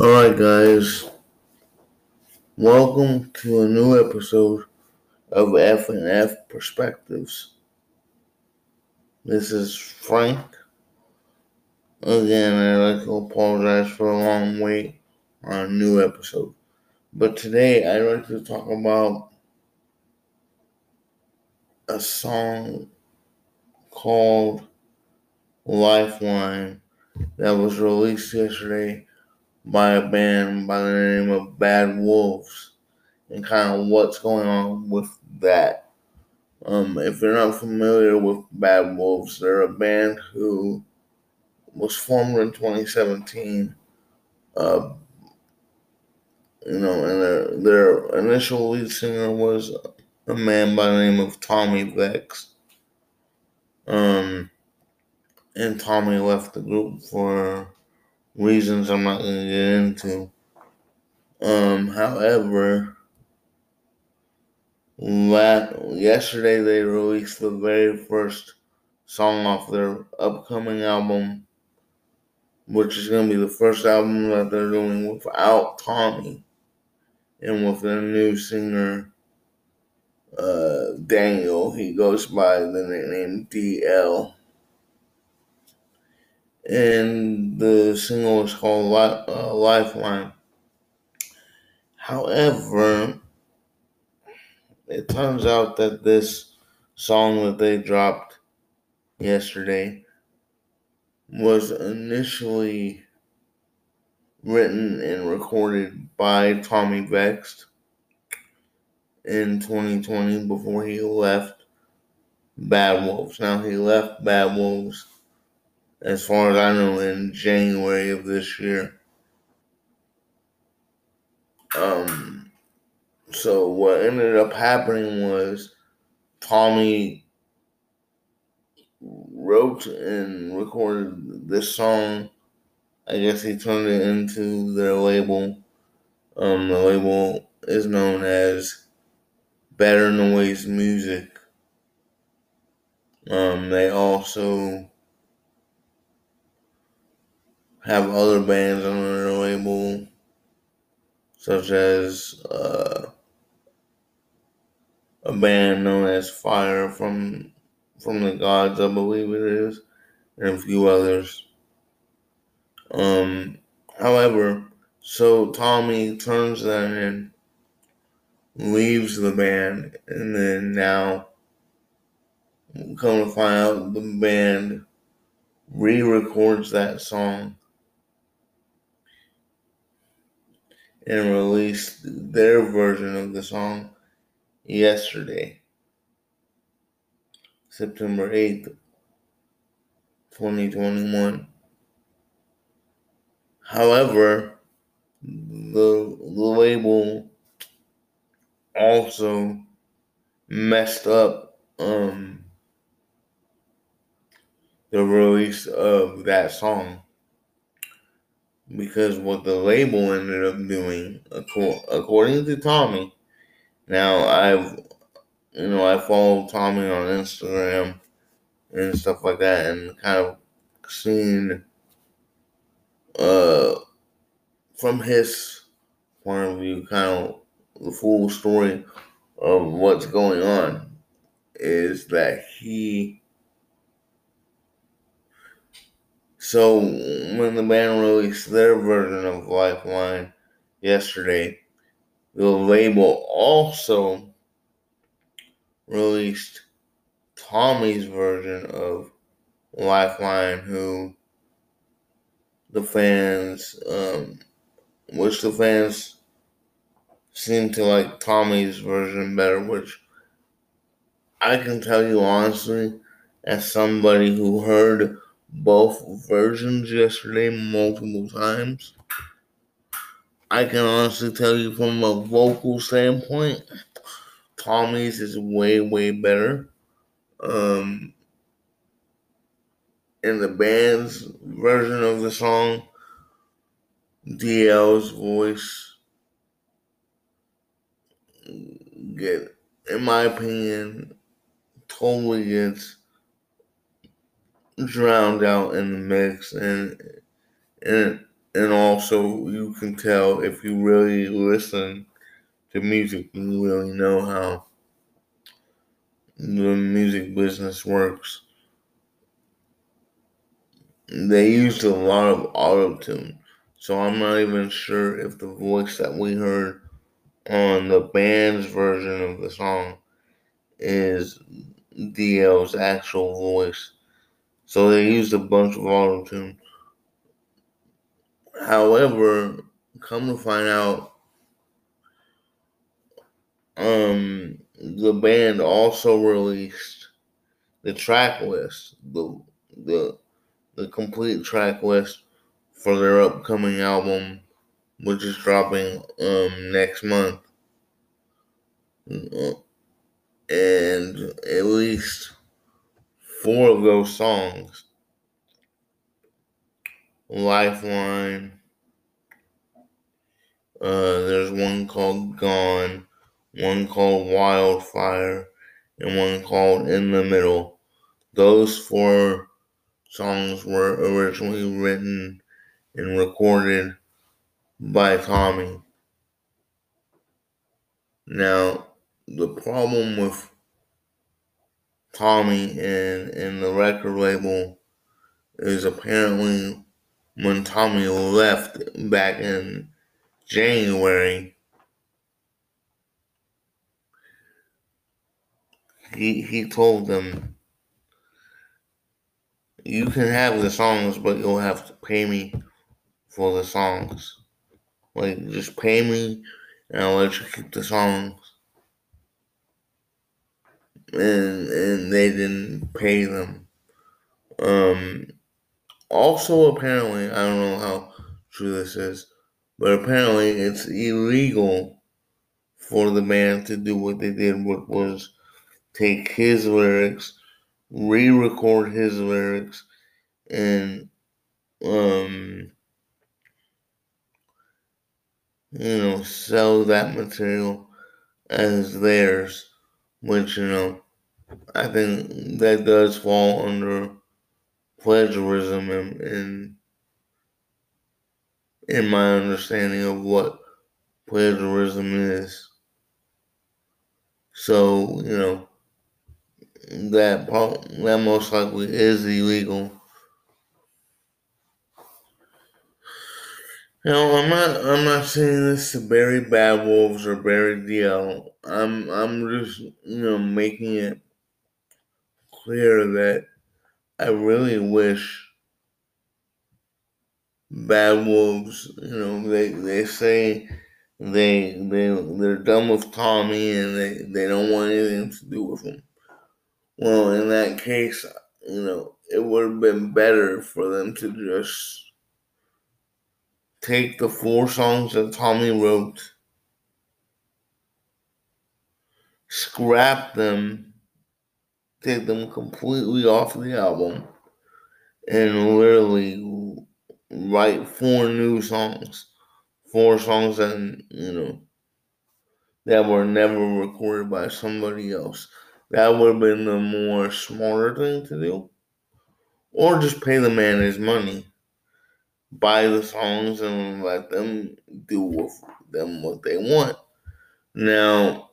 Alright, guys. Welcome to a new episode of F and F Perspectives. This is Frank. Again, I'd like to apologize for a long wait on a new episode. But today, I'd like to talk about a song called Lifeline that was released yesterday by a band by the name of Bad Wolves and kind of what's going on with that. Um, if you're not familiar with Bad Wolves, they're a band who was formed in 2017. Uh, you know, and their, their initial lead singer was a man by the name of Tommy Vext. Um, and Tommy left the group for reasons I'm not going to get into. Um, however, yesterday they released the very first song off their upcoming album, which is going to be the first album that they're doing without Tommy and with their new singer, uh, Daniel. He goes by the nickname DL and the single is called uh, Lifeline. However, it turns out that this song that they dropped yesterday was initially written and recorded by Tommy Vext in 2020 before he left Bad Wolves. Now he left Bad Wolves as far as I know, in January of this year. Um, so what ended up happening was Tommy wrote and recorded this song. I guess he turned it into their label. Um, the label is known as Better Noise Music. Um, they also have other bands on their label, such as uh, a band known as Fire from from the Gods, I believe it is, and a few others. Um, however, so Tommy turns that in, leaves the band, and then now come to find out the band re-records that song and released their version of the song yesterday, September 8th, 2021. However, the, the label also messed up um, the release of that song because what the label ended up doing, according to Tommy. Now I've, you know, I follow Tommy on Instagram and stuff like that, and kind of seen, uh, from his point of view, kind of the full story of what's going on is that he So when the band released their version of Lifeline yesterday, the label also released Tommy's version of Lifeline, who the fans, um, which the fans seem to like Tommy's version better, which I can tell you honestly, as somebody who heard both versions yesterday multiple times. I can honestly tell you from a vocal standpoint, Tommy's is way, way better. Um, in the band's version of the song, DL's voice get, in my opinion, totally gets drowned out in the mix, and and and also you can tell if you really listen to music, you really know how the music business works. They used a lot of auto tune, so I'm not even sure if the voice that we heard on the band's version of the song is DL's actual voice. So they used a bunch of auto tune. However, come to find out, um, the band also released the track list, the the the complete track list for their upcoming album, which is dropping um next month. And at least four of those songs Lifeline. Uh, there's one called Gone, one called Wildfire, and one called In the Middle. Those four songs were originally written and recorded by Tommy. Now, the problem with Tommy and, and the record label is apparently when Tommy left back in January, he he told them, "You can have the songs, but you'll have to pay me for the songs. Like, just pay me, and I'll let you keep the songs." And and they didn't pay them. Um, also, apparently, I don't know how true this is, but apparently it's illegal for the band to do what they did, which was take his lyrics, re-record his lyrics, and um, you know, sell that material as theirs, which you know, I think that does fall under plagiarism in, in in my understanding of what plagiarism is. So, you know, that that most likely is illegal. You know, I'm not I'm not saying this to bury Bad Wolves or bury DL. Uh, I'm I'm just you know making it clear that I really wish Bad Wolves, you know, they they say they they they're done with Tommy and they, they don't want anything to do with him. Well, in that case, you know, it would have been better for them to just take the four songs that Tommy wrote, scrap them take them completely off the album and literally write four new songs. Four songs that, you know, that were never recorded by somebody else. That would have been the more smarter thing to do. Or just pay the man his money. Buy the songs and let them do with them what they want. Now,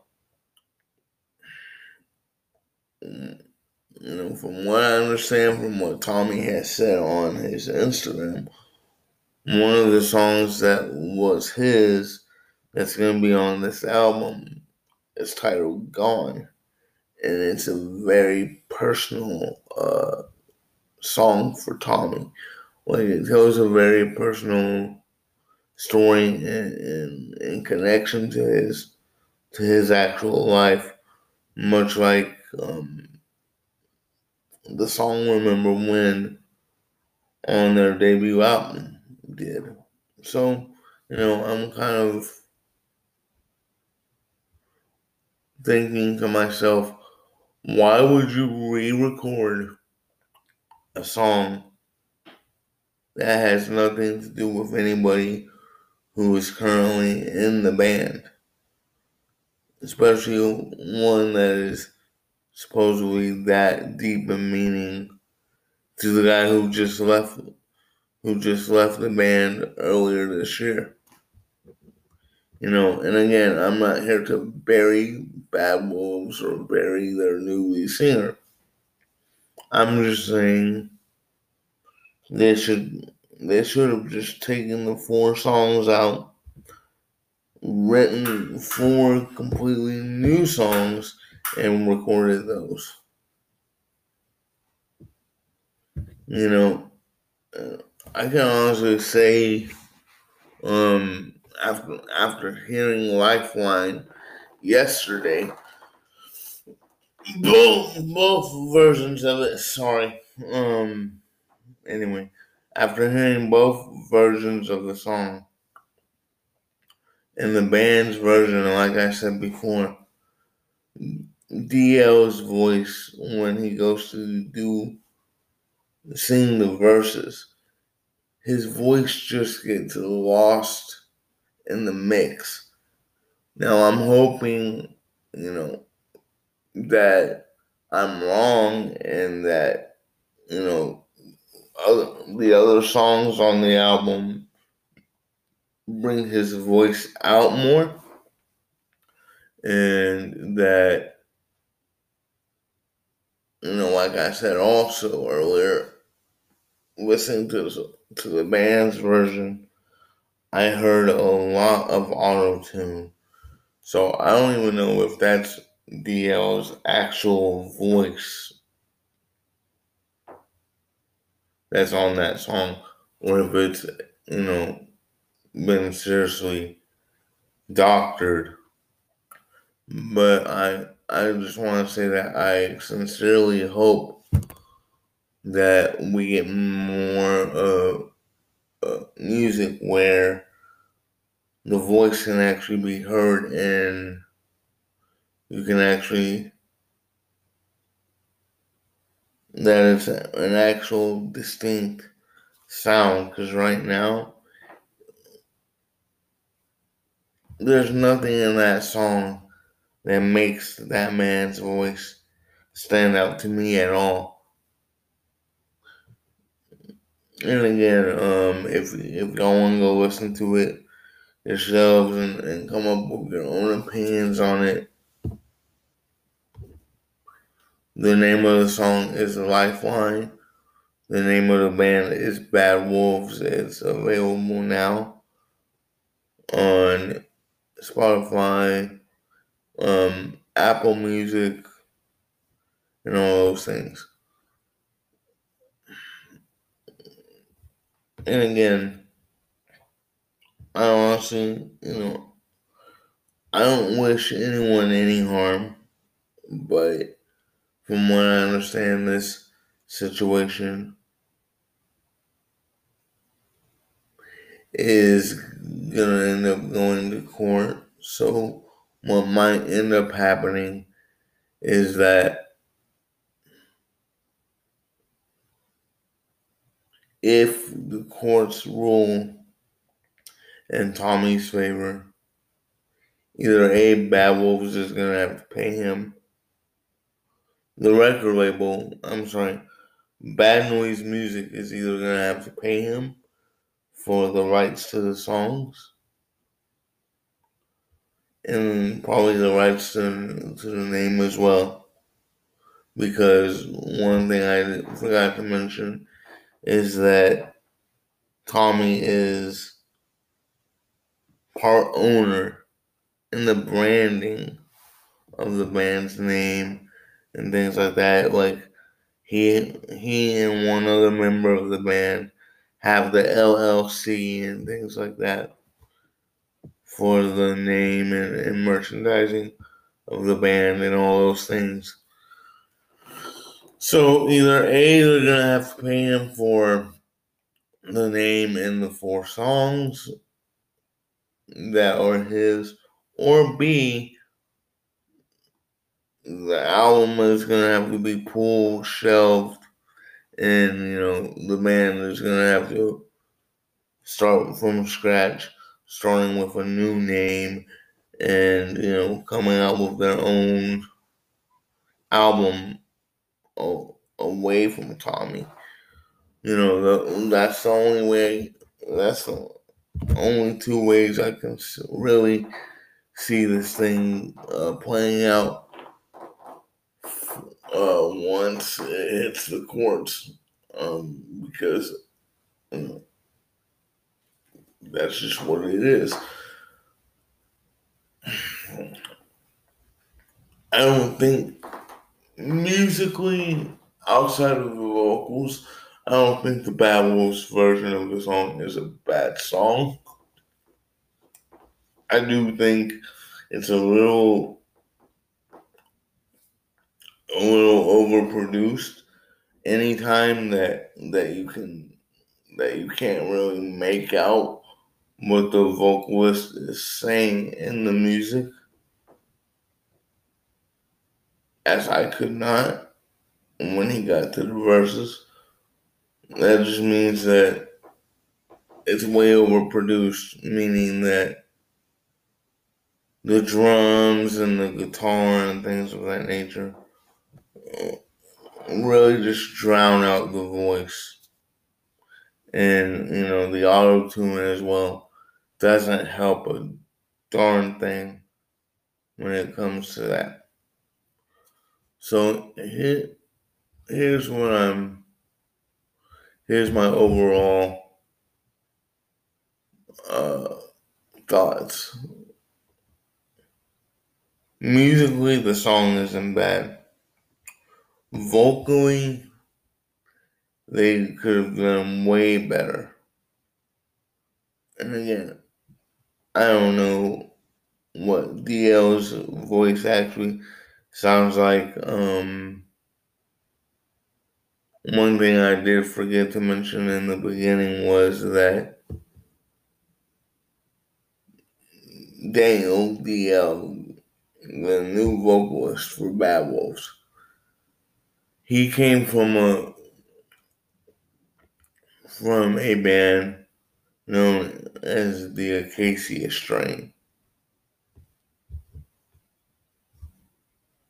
you know, from what I understand from what Tommy has said on his Instagram, one of the songs that was his that's going to be on this album is titled Gone. And it's a very personal uh, song for Tommy. Like it tells a very personal story and, and, and connection to his to his actual life, much like um, the song Remember When on their debut album did. So, you know, I'm kind of thinking to myself, why would you re record a song that has nothing to do with anybody who is currently in the band? Especially one that is supposedly that deep in meaning to the guy who just left who just left the band earlier this year. You know, and again, I'm not here to bury Bad Wolves or bury their new lead singer. I'm just saying they should they should have just taken the four songs out, written four completely new songs, and recorded those. You know, uh, I can honestly say, um, after after hearing Lifeline yesterday, both both versions of it. Sorry. Um. Anyway, after hearing both versions of the song and the band's version, like I said before, DL's voice when he goes to do sing the verses, his voice just gets lost in the mix. Now I'm hoping, you know, that I'm wrong and that, you know, other, the other songs on the album bring his voice out more and that you know like i said also earlier listening to to the band's version i heard a lot of auto tune. So i don't even know if that's dl's actual voice that's on that song, or if it's you know been seriously doctored. But I I just want to say that I sincerely hope that we get more uh, uh, music where the voice can actually be heard and you can actually that it's an actual distinct sound because right now there's nothing in that song that makes that man's voice stand out to me at all. And again, um, if if y'all want to go listen to it yourselves and, and come up with your own opinions on it, the name of the song is Lifeline. The name of the band is Bad Wolves. It's available now on Spotify, um, Apple Music, and all those things. And again, I honestly, you know, I don't wish anyone any harm, but from what I understand, this situation is gonna end up going to court. So, what might end up happening is that if the courts rule in Tommy's favor, either A, Bad Wolves is gonna have to pay him the record label, I'm sorry, Bad Noise Music is either going to have to pay him for the rights to the songs and probably the rights to, to the name as well. Because one thing I forgot to mention is that Tommy is part owner in the branding of the band's name and things like that. Like he he and one other member of the band have the LLC and things like that for the name and, and merchandising of the band and all those things. So either A, they're gonna have to pay him for the name and the four songs that are his, or B, the album is gonna have to be pulled, shelved, and you know the band is gonna have to start from scratch, starting with a new name, and you know coming out with their own album away from Tommy. you know, that's the only way. That's the only two ways I can really see this thing uh, playing out uh, once it hits the courts, um, because you know, that's just what it is. I don't think musically, outside of the vocals, I don't think the Bad Wolves version of the song is a bad song. I do think it's a little a little overproduced. Anytime that that you can that you can't really make out what the vocalist is saying in the music, as I could not when he got to the verses. That just means that it's way overproduced, meaning that the drums and the guitar and things of that nature really just drown out the voice. And, you know, the auto tune as well doesn't help a darn thing when it comes to that. So here, here's what I'm, here's my overall uh, thoughts Musically, the song isn't bad. Vocally, they could have done way better. And again, I don't know what DL's voice actually sounds like. Um, one thing I did forget to mention in the beginning was that Daniel DL the new vocalist for Bad Wolves. He came from a from a band known as the Acacia Strain.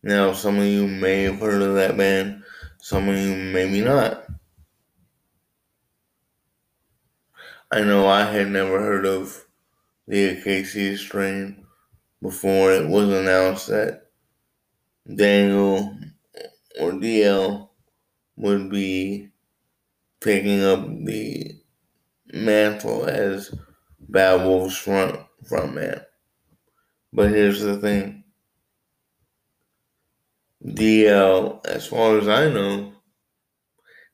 Now, some of you may have heard of that band, some of you maybe not. I know I had never heard of the Acacia Strain before it was announced that Daniel or DL would be taking up the mantle as Bad Wolf's front front man. But here's the thing. DL, as far as I know,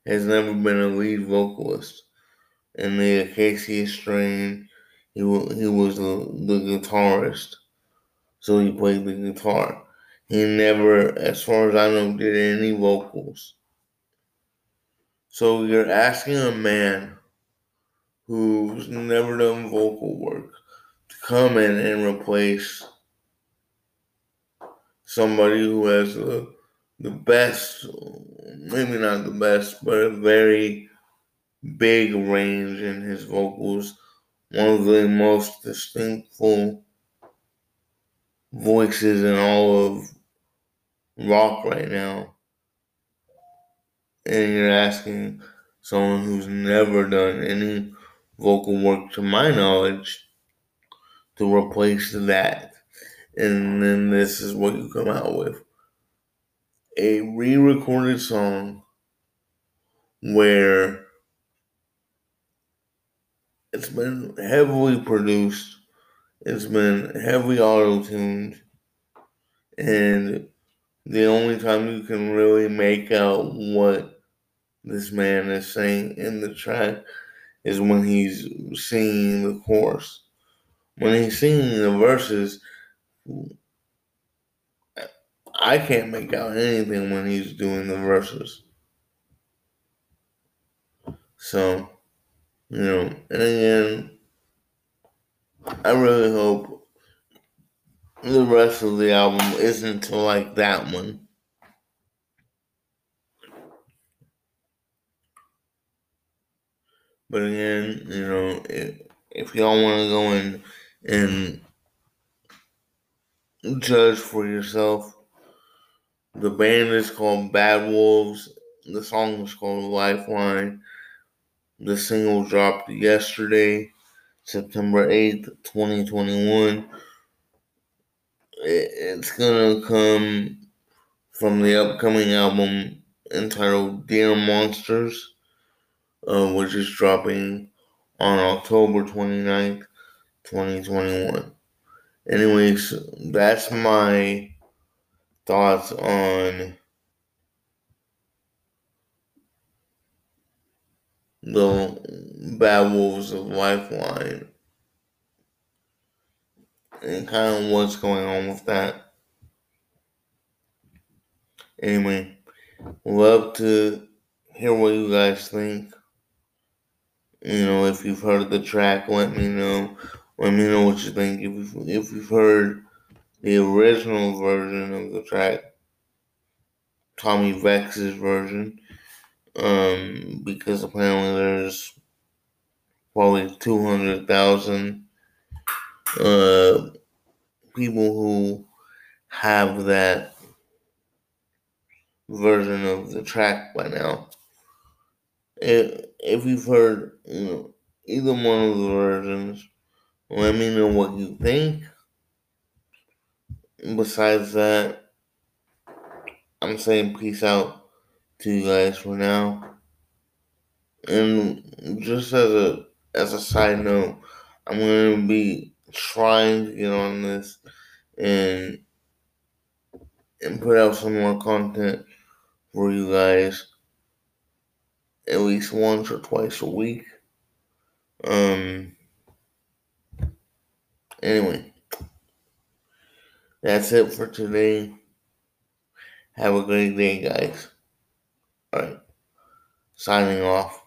has never been a lead vocalist. In the Acacia strain, he, he was the, the guitarist so he played the guitar. He never, as far as I know, did any vocals. So you're asking a man who's never done vocal work to come in and replace somebody who has the, the best, maybe not the best, but a very big range in his vocals, one of the most distinctful voices in all of rock right now. And you're asking someone who's never done any vocal work, to my knowledge, to replace that. And then this is what you come out with a re recorded song where it's been heavily produced it's been heavily auto tuned, and the only time you can really make out what this man is saying in the track is when he's singing the chorus. When he's singing the verses, I can't make out anything when he's doing the verses. So, you know, and again, I really hope the rest of the album isn't to like that one. But again, you know, if, if y'all want to go in and judge for yourself, the band is called Bad Wolves. The song is called Lifeline. The single dropped yesterday, September 8th, 2021. It's gonna come from the upcoming album entitled Dear Monsters, uh, which is dropping on October 29th, 2021. Anyways, that's my thoughts on the Bad Wolves of Lifeline and kind of what's going on with that. Anyway, love to hear what you guys think. You know, if you've heard the track, let me know. Let me know what you think. If you've, if you've heard the original version of the track, Tommy Vext's version, um, because apparently there's probably 200,000 uh, people who have that version of the track by now. If, if you've heard you know, either one of the versions, let me know what you think. Besides that, I'm saying peace out to you guys for now. And just as a as a side note, I'm gonna be trying to get on this and and put out some more content for you guys at least once or twice a week. Um anyway. That's it for today. Have a great day, guys. Alright. Signing off.